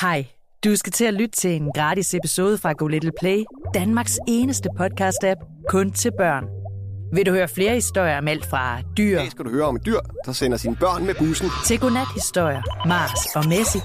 Hej, du skal til at lytte til en gratis episode fra Go Little Play, Danmarks eneste podcast-app kun til børn. Vil du høre flere historier om alt fra dyr Det skal du høre om et dyr, der sender sine børn med bussen. til godnat-historier, Mars og Messi,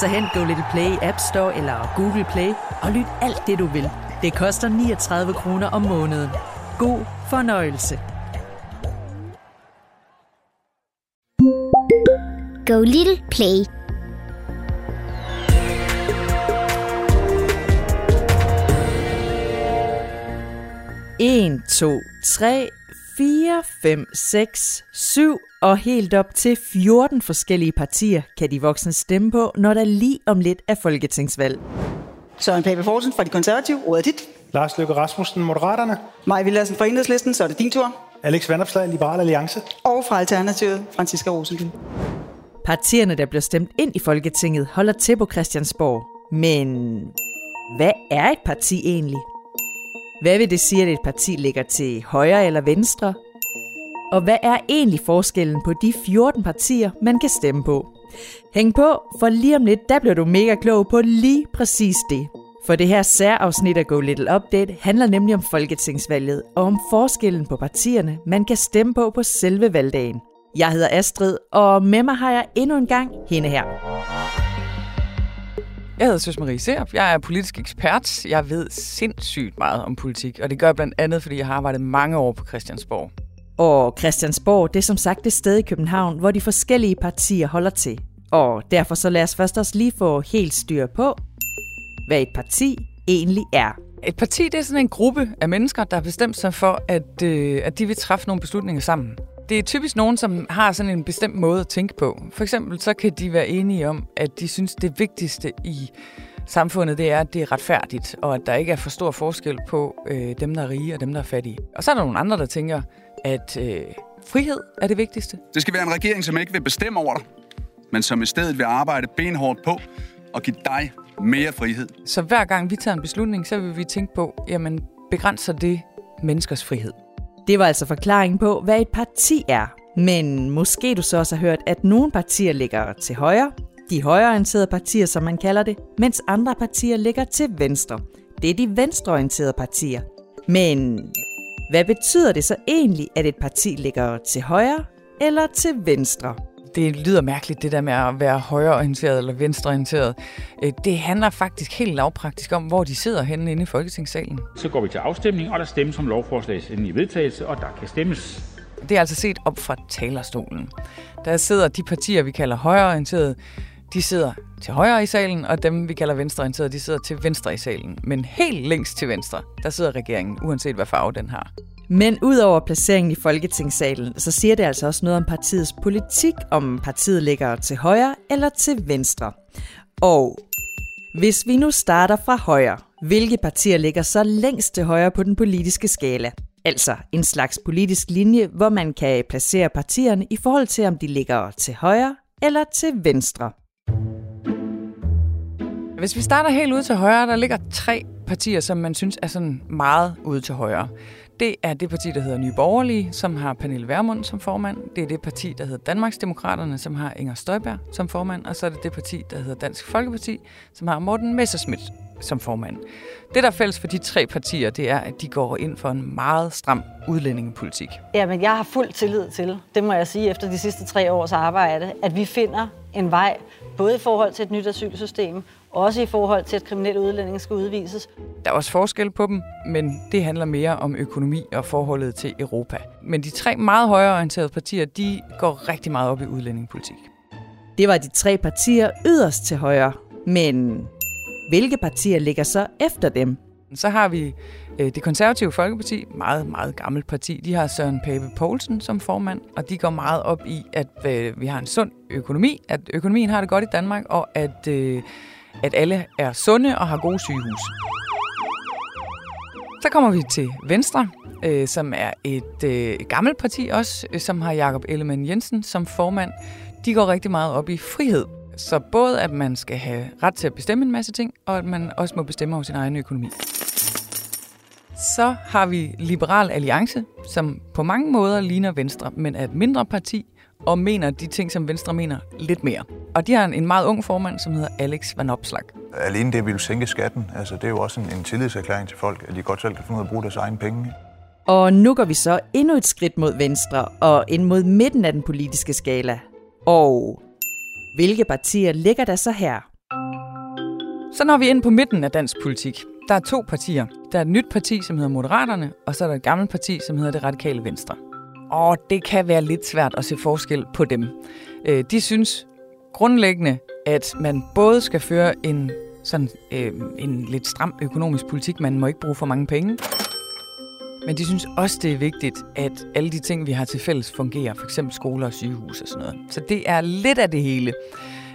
så hent Go Little Play i App Store eller Google Play og lyt alt det, du vil. Det koster 39 kroner om måneden. God fornøjelse. Go Little Play. En, to, tre, fire, fem, seks, syv og helt op til 14 forskellige partier kan de voksne stemme på, når der lige om lidt er folketingsvalg. Søren Pape Poulsen fra De Konservative. Ordet er dit. Lars Løkke Rasmussen, Moderaterne. Maj Villadsen fra Enhedslisten, så er det din tur. Alex Vandopslag, Liberal Alliance. Og fra Alternativet, Franziska Rosenkilde. Partierne, der bliver stemt ind i Folketinget, holder til på Christiansborg. Men hvad er et parti egentlig? Hvad vil det sige, at et parti ligger til højre eller venstre? Og hvad er egentlig forskellen på de 14 partier, man kan stemme på? Hæng på, for lige om lidt, der bliver du mega klog på lige præcis det. For det her særafsnit af Go Little Update handler nemlig om folketingsvalget og om forskellen på partierne, man kan stemme på på selve valgdagen. Jeg hedder Astrid, og med mig har jeg endnu en gang hende her. Jeg hedder Søs Marie Serp. Jeg er politisk ekspert. Jeg ved sindssygt meget om politik, og det gør jeg blandt andet, fordi jeg har arbejdet mange år på Christiansborg. Og Christiansborg, det er som sagt det sted i København, hvor de forskellige partier holder til. Og derfor så lad os først også lige få helt styr på, hvad et parti egentlig er. Et parti det er sådan en gruppe af mennesker, der har bestemt sig for, at, øh, at de vil træffe nogle beslutninger sammen. Det er typisk nogen, som har sådan en bestemt måde at tænke på. For eksempel så kan de være enige om, at de synes, det vigtigste i samfundet, det er, at det er retfærdigt, og at der ikke er for stor forskel på øh, dem, der er rige og dem, der er fattige. Og så er der nogle andre, der tænker, at øh, frihed er det vigtigste. Det skal være en regering, som ikke vil bestemme over dig, men som i stedet vil arbejde benhårdt på og give dig mere frihed. Så hver gang vi tager en beslutning, så vil vi tænke på, jamen begrænser det menneskers frihed? Det var altså forklaringen på, hvad et parti er. Men måske du så også har hørt, at nogle partier ligger til højre, de højreorienterede partier, som man kalder det, mens andre partier ligger til venstre. Det er de venstreorienterede partier. Men hvad betyder det så egentlig, at et parti ligger til højre eller til venstre? Det lyder mærkeligt, det der med at være højreorienteret eller venstreorienteret. Øh, Det handler faktisk helt lavpraktisk om, hvor de sidder henne inde i Folketingssalen. Så går vi til afstemning, og der stemmes om lovforslagets endelige vedtagelse, og der kan stemmes. Det er altså set op fra talerstolen. Der sidder de partier, vi kalder højreorienterede, de sidder til højre i salen, og dem, vi kalder venstreorienterede, de sidder til venstre i salen. Men helt længst til venstre, der sidder regeringen, uanset hvad farve den har. Men udover placeringen i Folketingssalen, så siger det altså også noget om partiets politik, om partiet ligger til højre eller til venstre. Og hvis vi nu starter fra højre, hvilke partier ligger så længst til højre på den politiske skala? Altså en slags politisk linje, hvor man kan placere partierne i forhold til, om de ligger til højre eller til venstre. Hvis vi starter helt ude til højre, der ligger tre partier, som man synes er sådan meget ude til højre. Det er det parti, der hedder Nye Borgerlige, som har Pernille Vermund som formand. Det er det parti, der hedder Danmarksdemokraterne, som har Inger Støjberg som formand. Og så er det det parti, der hedder Dansk Folkeparti, som har Morten Messerschmidt som formand. Det, der er fælles for de tre partier, det er, at de går ind for en meget stram udlændingepolitik. Jamen, jeg har fuld tillid til, det må jeg sige, efter de sidste tre års arbejde, at vi finder en vej, både i forhold til et nyt asylsystem, også i forhold til, at kriminelle udlændinge skal udvises. Der er også forskel på dem, men det handler mere om økonomi og forholdet til Europa. Men de tre meget højreorienterede partier, de går rigtig meget op i udlændingepolitik. Det var de tre partier yderst til højre. Men hvilke partier ligger så efter dem? Så har vi øh, det konservative Folkeparti, meget, meget gammelt parti. De har Søren Pape Poulsen som formand, og de går meget op i, at øh, vi har en sund økonomi, at økonomien har det godt i Danmark, og at, øh, at alle er sunde og har gode sygehus. Så kommer vi til Venstre, øh, som er et øh, gammelt parti også, øh, som har Jakob Ellemann Jensen som formand. De går rigtig meget op i frihed. Så både at man skal have ret til at bestemme en masse ting, og at man også må bestemme over sin egen økonomi. Så har vi Liberal Alliance, som på mange måder ligner Venstre, men er et mindre parti, og mener de ting, som Venstre mener, lidt mere. Og de har en meget ung formand, som hedder Alex Van Opslag. Alene det, at vi vil sænke skatten, altså det er jo også en, en tillidserklæring til folk, at de godt selv kan finde ud af at bruge deres egne penge. Og nu går vi så endnu et skridt mod venstre og ind mod midten af den politiske skala. Og hvilke partier ligger der så her? Så når vi ind på midten af dansk politik. Der er to partier. Der er et nyt parti, som hedder Moderaterne, og så er der et gammelt parti, som hedder Det Radikale Venstre. Og det kan være lidt svært at se forskel på dem. Øh, de synes grundlæggende, at man både skal føre en, sådan, øh, en lidt stram økonomisk politik, man må ikke bruge for mange penge, men de synes også, det er vigtigt, at alle de ting, vi har til fælles, fungerer. For eksempel skoler og sygehus og sådan noget. Så det er lidt af det hele.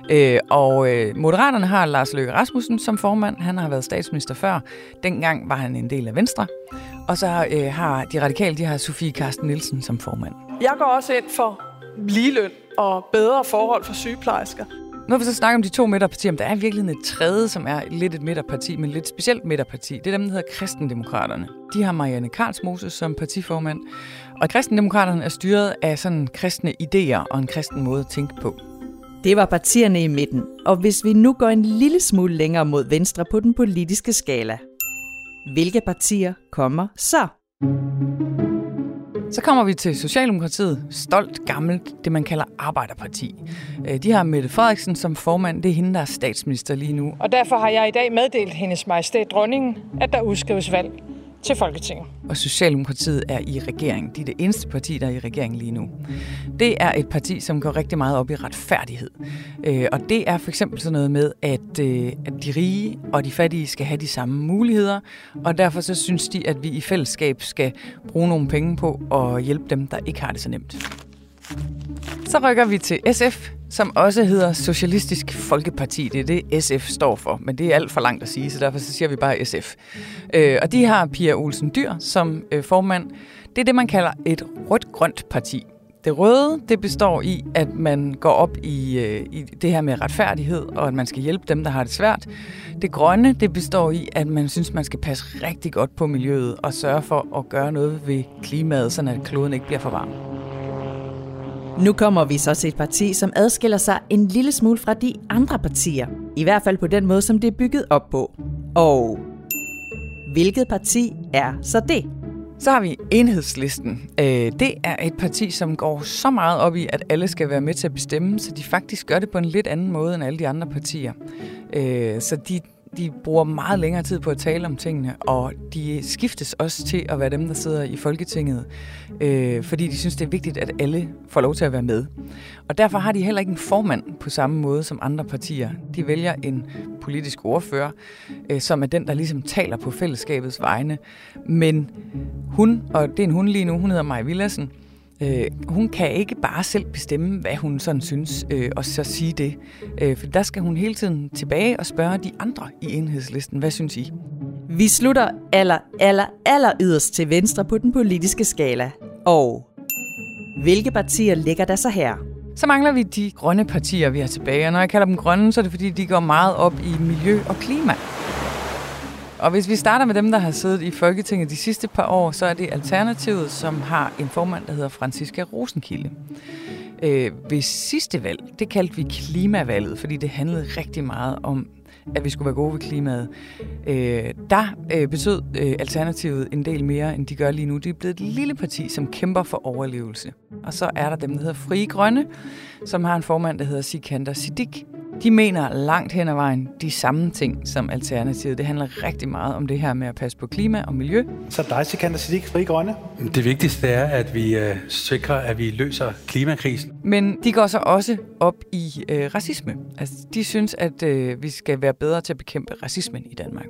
Øh, og øh, Moderaterne har Lars Løkke Rasmussen som formand. Han har været statsminister før. Dengang var han en del af Venstre. Og så øh, har de radikale, de har Sofie Karsten Nielsen som formand. Jeg går også ind for ligeløn og bedre forhold for sygeplejersker. Nu har vi så snakket om de to midterpartier, men der er virkelig et tredje, som er lidt et midterparti, men lidt specielt midterparti. Det er dem, der hedder Kristendemokraterne. De har Marianne Karlsmose som partiformand, og Kristendemokraterne er styret af sådan kristne idéer og en kristen måde at tænke på. Det var partierne i midten, og hvis vi nu går en lille smule længere mod venstre på den politiske skala, hvilke partier kommer så? Så kommer vi til Socialdemokratiet. Stolt, gammelt, det man kalder arbejderparti. Øh, de har Mette Frederiksen som formand. Det er hende, der er statsminister lige nu. Og derfor har jeg i dag meddelt hendes majestæt dronningen, at der udskrives valg til Folketinget. Og Socialdemokratiet er i regering. De er det eneste parti, der er i regering lige nu. Det er et parti, som går rigtig meget op i retfærdighed. Øh, og det er for eksempel sådan noget med, at, øh, at de rige og de fattige skal have de samme muligheder. Og derfor så synes de, at vi i fællesskab skal bruge nogle penge på at hjælpe dem, der ikke har det så nemt. Så rykker vi til SF, som også hedder Socialistisk Folkeparti. Det er det, SF står for, men det er alt for langt at sige, så derfor så siger vi bare SF. Øh, og de har Pia Olsen Dyr som øh, formand. Det er det, man kalder et rødt-grønt parti. Det røde, det består i, at man går op i, øh, i det her med retfærdighed, og at man skal hjælpe dem, der har det svært. Det grønne, det består i, at man synes, man skal passe rigtig godt på miljøet og sørge for at gøre noget ved klimaet, så at kloden ikke bliver for varm. Nu kommer vi så til et parti, som adskiller sig en lille smule fra de andre partier. I hvert fald på den måde, som det er bygget op på. Og hvilket parti er så det? Så har vi enhedslisten. Øh, det er et parti, som går så meget op i, at alle skal være med til at bestemme, så de faktisk gør det på en lidt anden måde end alle de andre partier. Øh, så de de bruger meget længere tid på at tale om tingene, og de skiftes også til at være dem, der sidder i Folketinget, øh, fordi de synes, det er vigtigt, at alle får lov til at være med. Og derfor har de heller ikke en formand på samme måde som andre partier. De vælger en politisk ordfører, øh, som er den, der ligesom taler på fællesskabets vegne. Men hun, og det er en hun lige nu, hun hedder Maja Villassen, Øh, hun kan ikke bare selv bestemme, hvad hun sådan synes, øh, og så sige det. Øh, for der skal hun hele tiden tilbage og spørge de andre i enhedslisten, hvad synes I? Vi slutter aller, aller, aller yderst til venstre på den politiske skala. Og hvilke partier ligger der så her? Så mangler vi de grønne partier, vi har tilbage. Og når jeg kalder dem grønne, så er det fordi, de går meget op i miljø og klima. Og hvis vi starter med dem, der har siddet i Folketinget de sidste par år, så er det Alternativet, som har en formand, der hedder Franziska Rosenkilde. Øh, ved sidste valg, det kaldte vi klimavalget, fordi det handlede rigtig meget om, at vi skulle være gode ved klimaet. Øh, der øh, betød øh, Alternativet en del mere, end de gør lige nu. De er blevet et lille parti, som kæmper for overlevelse. Og så er der dem, der hedder Frie Grønne, som har en formand, der hedder Sikander Siddiq, de mener langt hen ad vejen de samme ting som Alternativet. Det handler rigtig meget om det her med at passe på klima og miljø. Så dig, Sikander Siddiq, Fri Grønne? Det vigtigste er, at vi øh, sikrer, at vi løser klimakrisen. Men de går så også op i øh, racisme. Altså, de synes, at øh, vi skal være bedre til at bekæmpe racismen i Danmark.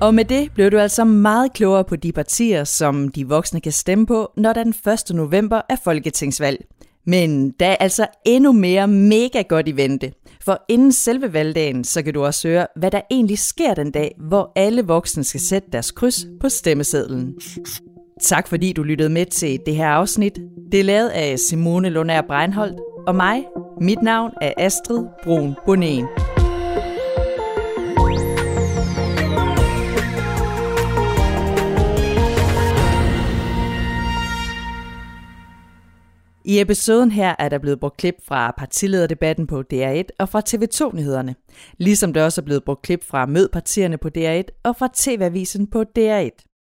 Og med det blev du altså meget klogere på de partier, som de voksne kan stemme på, når der den 1. november er folketingsvalg. Men der er altså endnu mere mega godt i vente. For inden selve valgdagen, så kan du også høre, hvad der egentlig sker den dag, hvor alle voksne skal sætte deres kryds på stemmesedlen. Tak fordi du lyttede med til det her afsnit. Det er lavet af Simone Lunær Breinholt og mig. Mit navn er Astrid Brun Bonen. I episoden her er der blevet brugt klip fra partilederdebatten på DR1 og fra TV2-nyhederne. Ligesom der også er blevet brugt klip fra mødpartierne på DR1 og fra TV-avisen på DR1.